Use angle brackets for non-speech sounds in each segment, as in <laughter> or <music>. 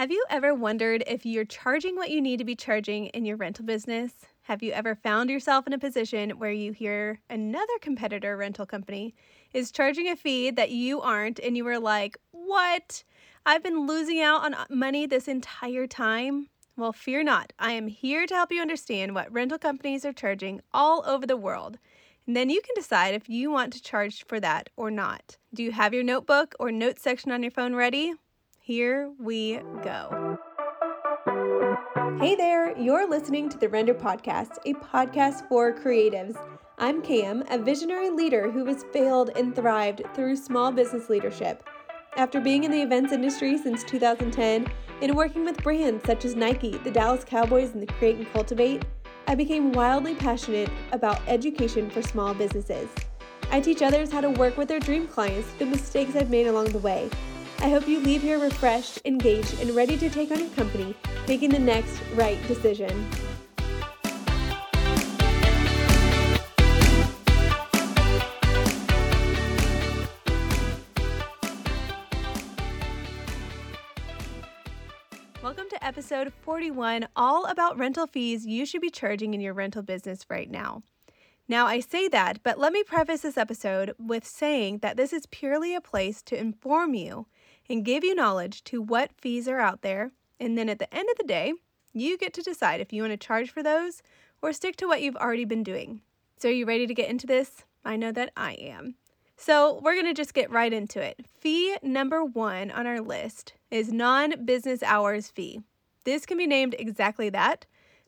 Have you ever wondered if you're charging what you need to be charging in your rental business? Have you ever found yourself in a position where you hear another competitor rental company is charging a fee that you aren't, and you were like, What? I've been losing out on uh, money this entire time? Well, fear not. I am here to help you understand what rental companies are charging all over the world. And then you can decide if you want to charge for that or not. Do you have your notebook or notes section on your phone ready? Here we go. Hey there, you're listening to the Render Podcast, a podcast for creatives. I'm Cam, a visionary leader who has failed and thrived through small business leadership. After being in the events industry since 2010 and working with brands such as Nike, the Dallas Cowboys, and the Create and Cultivate, I became wildly passionate about education for small businesses. I teach others how to work with their dream clients, the mistakes I've made along the way, I hope you leave here refreshed, engaged, and ready to take on your company, making the next right decision. Welcome to episode 41, all about rental fees you should be charging in your rental business right now. Now, I say that, but let me preface this episode with saying that this is purely a place to inform you and give you knowledge to what fees are out there. And then at the end of the day, you get to decide if you want to charge for those or stick to what you've already been doing. So, are you ready to get into this? I know that I am. So, we're going to just get right into it. Fee number one on our list is non business hours fee. This can be named exactly that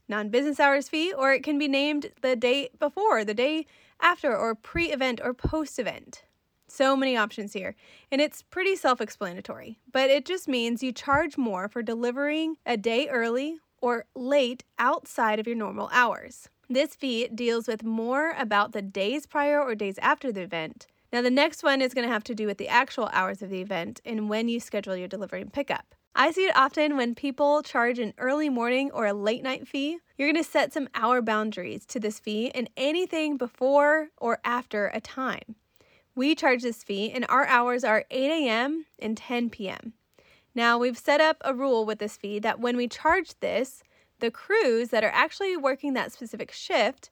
non business hours fee, or it can be named the day before, the day after, or pre event or post event. So many options here, and it's pretty self explanatory, but it just means you charge more for delivering a day early or late outside of your normal hours. This fee deals with more about the days prior or days after the event. Now, the next one is going to have to do with the actual hours of the event and when you schedule your delivery and pickup. I see it often when people charge an early morning or a late night fee. You're going to set some hour boundaries to this fee and anything before or after a time. We charge this fee, and our hours are 8 a.m. and 10 p.m. Now, we've set up a rule with this fee that when we charge this, the crews that are actually working that specific shift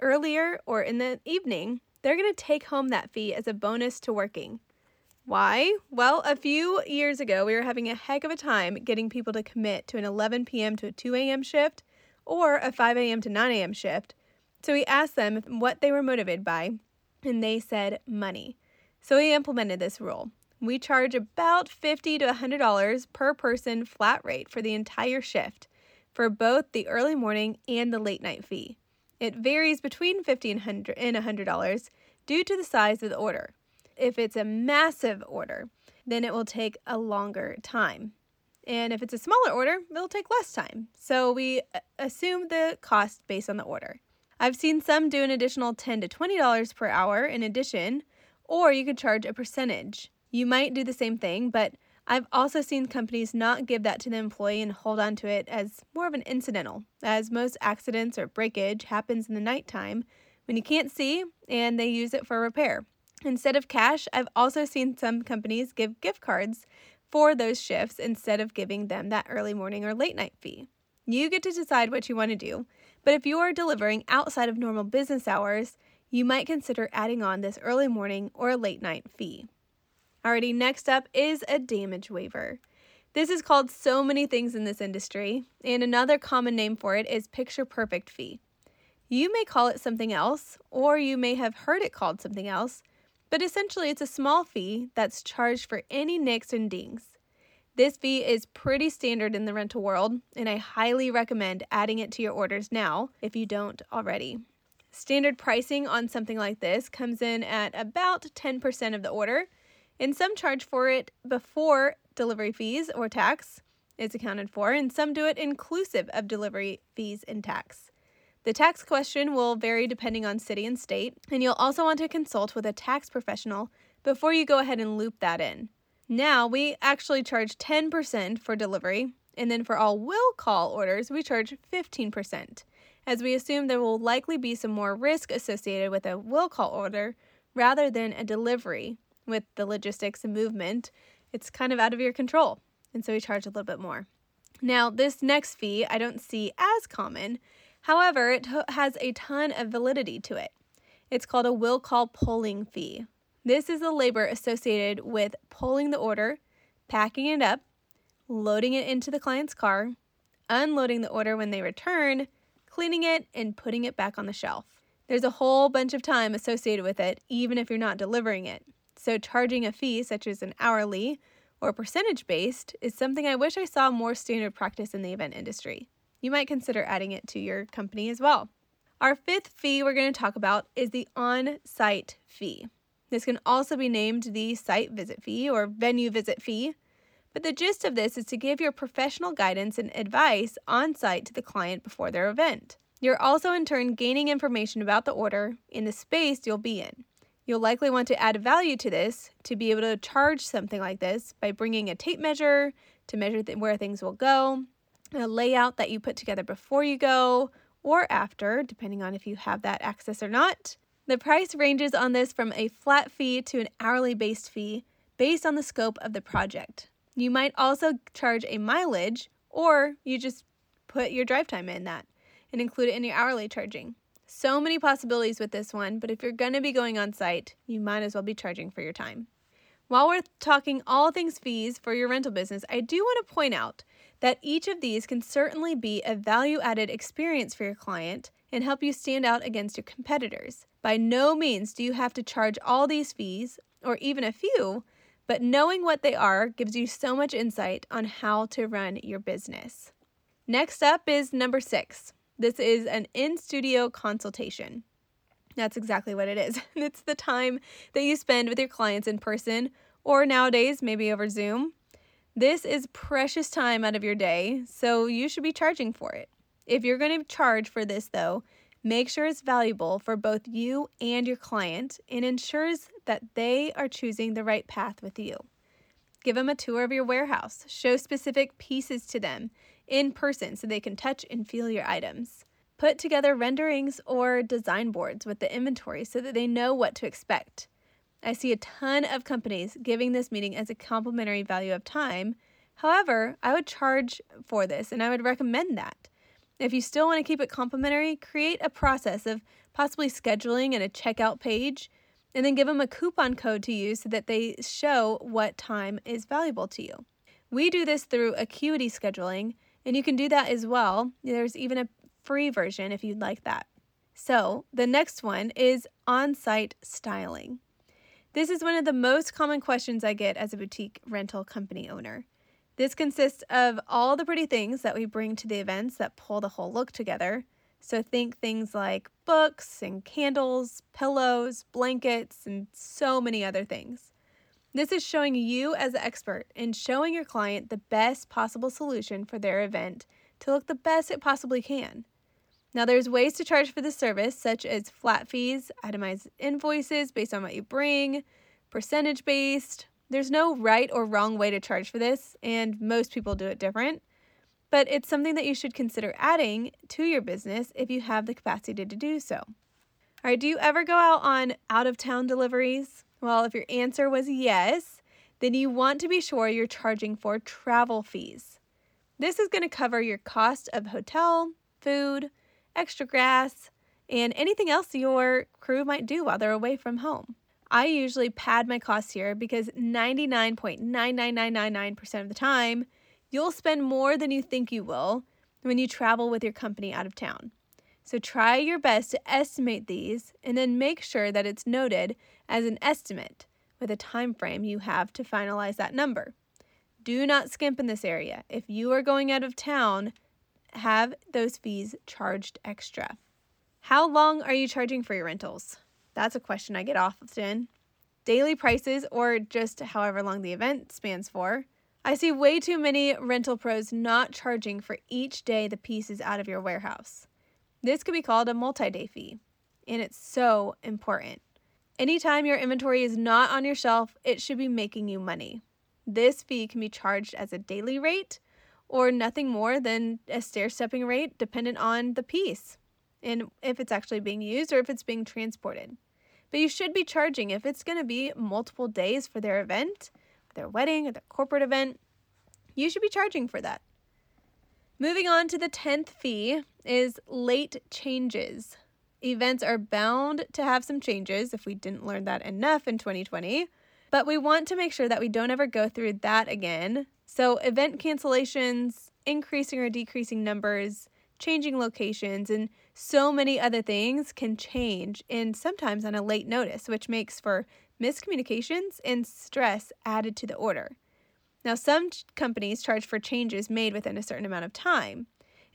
earlier or in the evening, they're going to take home that fee as a bonus to working. Why? Well, a few years ago, we were having a heck of a time getting people to commit to an 11 p.m. to a 2 a.m. shift or a 5 a.m. to 9 a.m. shift. So we asked them what they were motivated by, and they said money. So we implemented this rule. We charge about 50 to $100 per person flat rate for the entire shift for both the early morning and the late night fee. It varies between $50 and $100 due to the size of the order. If it's a massive order, then it will take a longer time. And if it's a smaller order, it'll take less time. So we uh, assume the cost based on the order. I've seen some do an additional 10 to $20 per hour in addition, or you could charge a percentage. You might do the same thing, but I've also seen companies not give that to the employee and hold on to it as more of an incidental, as most accidents or breakage happens in the nighttime when you can't see and they use it for repair. Instead of cash, I've also seen some companies give gift cards for those shifts instead of giving them that early morning or late night fee. You get to decide what you want to do, but if you are delivering outside of normal business hours, you might consider adding on this early morning or late night fee. Alrighty, next up is a damage waiver. This is called so many things in this industry, and another common name for it is picture perfect fee. You may call it something else, or you may have heard it called something else, but essentially it's a small fee that's charged for any nicks and dings. This fee is pretty standard in the rental world, and I highly recommend adding it to your orders now if you don't already. Standard pricing on something like this comes in at about 10% of the order, and some charge for it before delivery fees or tax is accounted for, and some do it inclusive of delivery fees and tax. The tax question will vary depending on city and state, and you'll also want to consult with a tax professional before you go ahead and loop that in. Now we actually charge 10% for delivery, and then for all will call orders, we charge 15%, as we assume there will likely be some more risk associated with a will call order rather than a delivery. With the logistics and movement, it's kind of out of your control, and so we charge a little bit more. Now, this next fee I don't see as common. However, it has a ton of validity to it. It's called a will call pulling fee. This is the labor associated with pulling the order, packing it up, loading it into the client's car, unloading the order when they return, cleaning it, and putting it back on the shelf. There's a whole bunch of time associated with it, even if you're not delivering it. So, charging a fee, such as an hourly or percentage based, is something I wish I saw more standard practice in the event industry. You might consider adding it to your company as well. Our fifth fee we're going to talk about is the on site fee. This can also be named the site visit fee or venue visit fee. But the gist of this is to give your professional guidance and advice on site to the client before their event. You're also in turn gaining information about the order in the space you'll be in. You'll likely want to add value to this to be able to charge something like this by bringing a tape measure to measure th- where things will go, a layout that you put together before you go or after, depending on if you have that access or not. The price ranges on this from a flat fee to an hourly based fee based on the scope of the project. You might also charge a mileage, or you just put your drive time in that and include it in your hourly charging. So many possibilities with this one, but if you're going to be going on site, you might as well be charging for your time. While we're talking all things fees for your rental business, I do want to point out that each of these can certainly be a value added experience for your client and help you stand out against your competitors. By no means do you have to charge all these fees, or even a few, but knowing what they are gives you so much insight on how to run your business. Next up is number six. This is an in studio consultation. That's exactly what it is. <laughs> It's the time that you spend with your clients in person, or nowadays, maybe over Zoom. This is precious time out of your day, so you should be charging for it. If you're going to charge for this, though, Make sure it's valuable for both you and your client and ensures that they are choosing the right path with you. Give them a tour of your warehouse. Show specific pieces to them in person so they can touch and feel your items. Put together renderings or design boards with the inventory so that they know what to expect. I see a ton of companies giving this meeting as a complimentary value of time. However, I would charge for this and I would recommend that. If you still want to keep it complimentary, create a process of possibly scheduling and a checkout page, and then give them a coupon code to use so that they show what time is valuable to you. We do this through Acuity scheduling, and you can do that as well. There's even a free version if you'd like that. So, the next one is on site styling. This is one of the most common questions I get as a boutique rental company owner. This consists of all the pretty things that we bring to the events that pull the whole look together. So think things like books and candles, pillows, blankets, and so many other things. This is showing you as the expert and showing your client the best possible solution for their event to look the best it possibly can. Now, there's ways to charge for the service, such as flat fees, itemized invoices based on what you bring, percentage based, there's no right or wrong way to charge for this, and most people do it different. But it's something that you should consider adding to your business if you have the capacity to do so. All right, do you ever go out on out of town deliveries? Well, if your answer was yes, then you want to be sure you're charging for travel fees. This is going to cover your cost of hotel, food, extra gas, and anything else your crew might do while they're away from home. I usually pad my costs here because 99.99999% of the time, you'll spend more than you think you will when you travel with your company out of town. So try your best to estimate these and then make sure that it's noted as an estimate with a time frame you have to finalize that number. Do not skimp in this area. If you are going out of town, have those fees charged extra. How long are you charging for your rentals? That's a question I get often. Daily prices, or just however long the event spans for. I see way too many rental pros not charging for each day the piece is out of your warehouse. This could be called a multi day fee, and it's so important. Anytime your inventory is not on your shelf, it should be making you money. This fee can be charged as a daily rate or nothing more than a stair stepping rate dependent on the piece and if it's actually being used or if it's being transported. But you should be charging if it's going to be multiple days for their event, their wedding, or their corporate event. You should be charging for that. Moving on to the 10th fee is late changes. Events are bound to have some changes if we didn't learn that enough in 2020, but we want to make sure that we don't ever go through that again. So, event cancellations, increasing or decreasing numbers, changing locations, and so many other things can change, and sometimes on a late notice, which makes for miscommunications and stress added to the order. Now, some companies charge for changes made within a certain amount of time.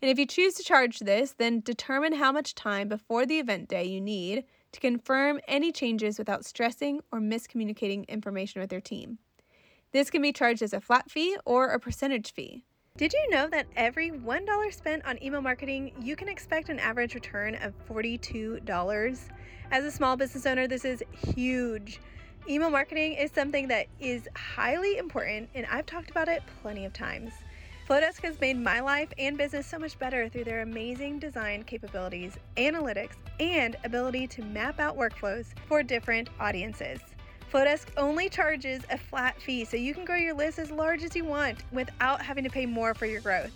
And if you choose to charge this, then determine how much time before the event day you need to confirm any changes without stressing or miscommunicating information with your team. This can be charged as a flat fee or a percentage fee. Did you know that every $1 spent on email marketing, you can expect an average return of $42? As a small business owner, this is huge. Email marketing is something that is highly important, and I've talked about it plenty of times. Flodesk has made my life and business so much better through their amazing design capabilities, analytics, and ability to map out workflows for different audiences. Flodesk only charges a flat fee so you can grow your list as large as you want without having to pay more for your growth.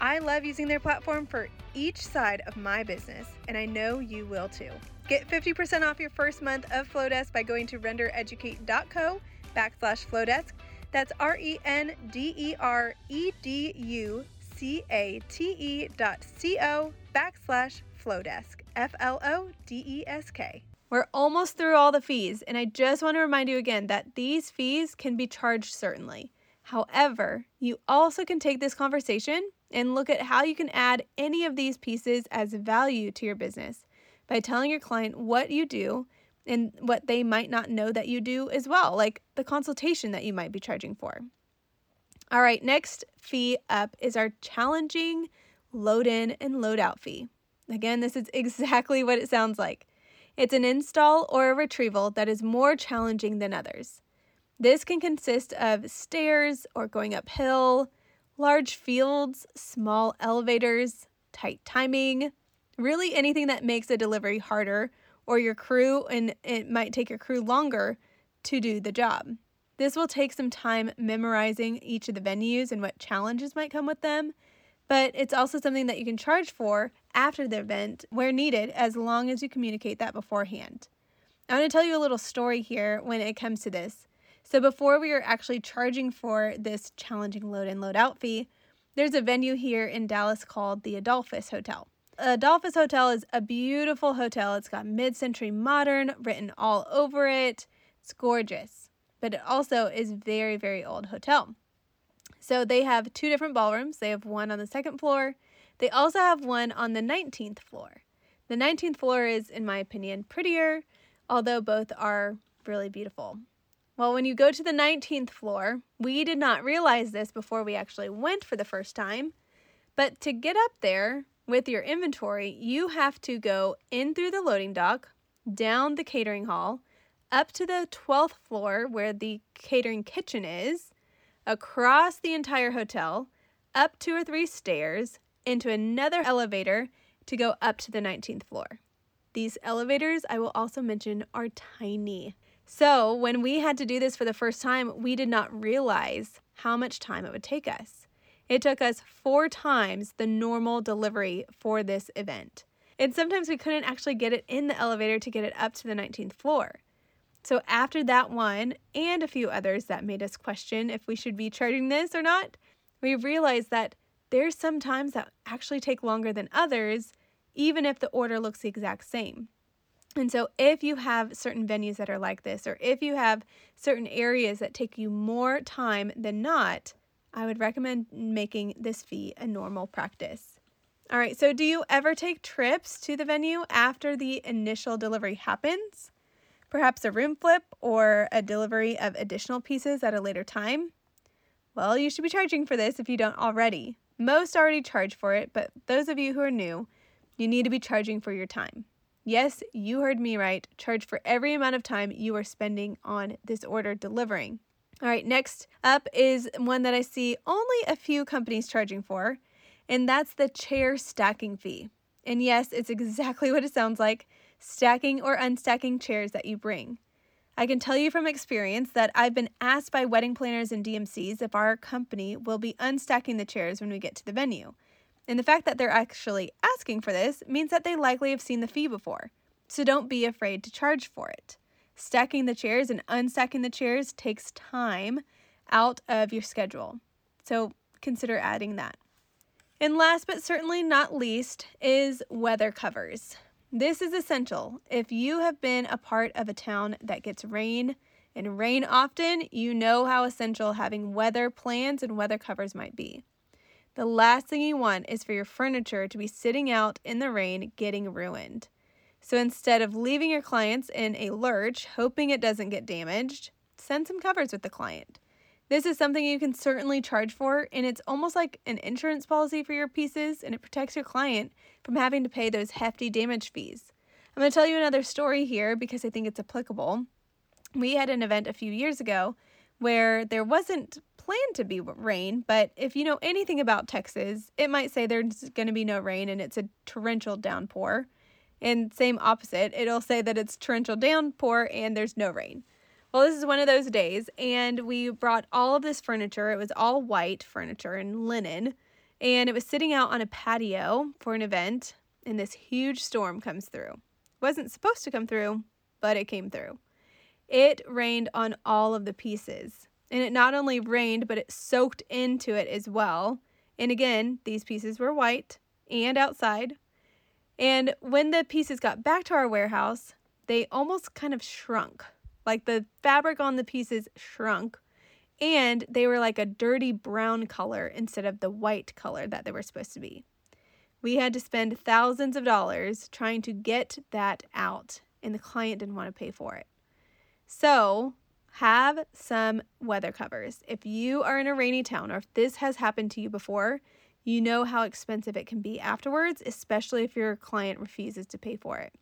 I love using their platform for each side of my business, and I know you will too. Get 50% off your first month of Flodesk by going to rendereducate.co backslash Flodesk. That's R E N D E R E D U C A T E dot C O backslash Flodesk. F L O D E S K. We're almost through all the fees, and I just want to remind you again that these fees can be charged certainly. However, you also can take this conversation and look at how you can add any of these pieces as value to your business by telling your client what you do and what they might not know that you do as well, like the consultation that you might be charging for. All right, next fee up is our challenging load in and load out fee. Again, this is <laughs> exactly what it sounds like. It's an install or a retrieval that is more challenging than others. This can consist of stairs or going uphill, large fields, small elevators, tight timing, really anything that makes a delivery harder or your crew, and it might take your crew longer to do the job. This will take some time memorizing each of the venues and what challenges might come with them, but it's also something that you can charge for after the event where needed as long as you communicate that beforehand. I want to tell you a little story here when it comes to this. So, before we were actually charging for this challenging load in load out fee, there's a venue here in Dallas called the Adolphus Hotel. Adolphus Hotel is a beautiful hotel. It's got mid century modern written all over it. It's gorgeous, but it also is very, very old hotel. So they have two different ballrooms. They have one on the second floor. They also have one on the 19th floor. The 19th floor is, in my opinion, prettier, although both are really beautiful. Well, when you go to the 19th floor, we did not realize this before we actually went for the first time, but to get up there, with your inventory, you have to go in through the loading dock, down the catering hall, up to the 12th floor where the catering kitchen is, across the entire hotel, up two or three stairs, into another elevator to go up to the 19th floor. These elevators, I will also mention, are tiny. So, when we had to do this for the first time, we did not realize how much time it would take us. It took us four times the normal delivery for this event. And sometimes we couldn't actually get it in the elevator to get it up to the 19th floor. So, after that one and a few others that made us question if we should be charging this or not, we realized that there's some times that actually take longer than others, even if the order looks the exact same. And so, if you have certain venues that are like this, or if you have certain areas that take you more time than not, I would recommend making this fee a normal practice. All right, so do you ever take trips to the venue after the initial delivery happens? Perhaps a room flip or a delivery of additional pieces at a later time? Well, you should be charging for this if you don't already. Most already charge for it, but those of you who are new, you need to be charging for your time. Yes, you heard me right. Charge for every amount of time you are spending on this order delivering. All right, next up is one that I see only a few companies charging for, and that's the chair stacking fee. And yes, it's exactly <laughs> what it sounds like stacking or unstacking chairs that you bring. I can tell you from experience that I've been asked by wedding planners and DMCs if our company will be unstacking the chairs when we get to the venue. And the fact that they're actually asking for this means that they likely have seen the fee before. So don't be afraid to charge for it. Stacking the chairs and unstacking the chairs takes time out of your schedule. So consider adding that. And last but certainly not least is weather covers. This is essential. If you have been a part of a town that gets rain and rain often, you know how essential having weather plans and weather covers might be. The last thing you want is for your furniture to be sitting out in the rain getting ruined. So instead of leaving your clients in a lurch, hoping it doesn't get damaged, send some covers with the client. This is something you can certainly charge for, and it's almost like an insurance policy for your pieces, and it protects your client from having to pay those hefty damage fees. I'm going to tell you another story here because I think it's applicable. We had an event a few years ago where there wasn't planned to be rain, but if you know anything about Texas, it might say there's going to be no rain and it's a torrential downpour. And same opposite, it'll say that it's torrential downpour and there's no rain. Well, this is one of those days, and we brought all of this furniture. It was all white furniture and linen, and it was sitting out on a patio for an event, and this huge storm comes through. It wasn't supposed to come through, but it came through. It rained on all of the pieces. And it not only rained, but it soaked into it as well. And again, these pieces were white and outside. And when the pieces got back to our warehouse, they almost kind of shrunk. Like the fabric on the pieces shrunk. And they were like a dirty brown color instead of the white color that they were supposed to be. We had to spend thousands of dollars trying to get that out, and the client didn't want to pay for it. So, have some weather covers. If you are in a rainy town or if this has happened to you before, you know how expensive it can be afterwards, especially if your client refuses to pay for it.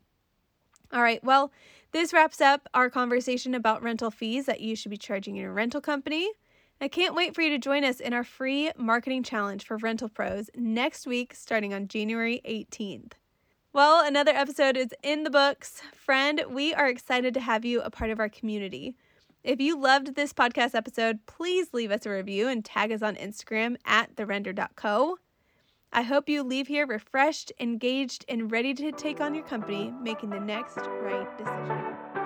All right, well, this wraps up our conversation about rental fees that you should be charging your rental company. I can't wait for you to join us in our free marketing challenge for rental pros next week, starting on January 18th. Well, another episode is in the books. Friend, we are excited to have you a part of our community. If you loved this podcast episode, please leave us a review and tag us on Instagram at therender.co. I hope you leave here refreshed, engaged, and ready to take on your company, making the next right decision.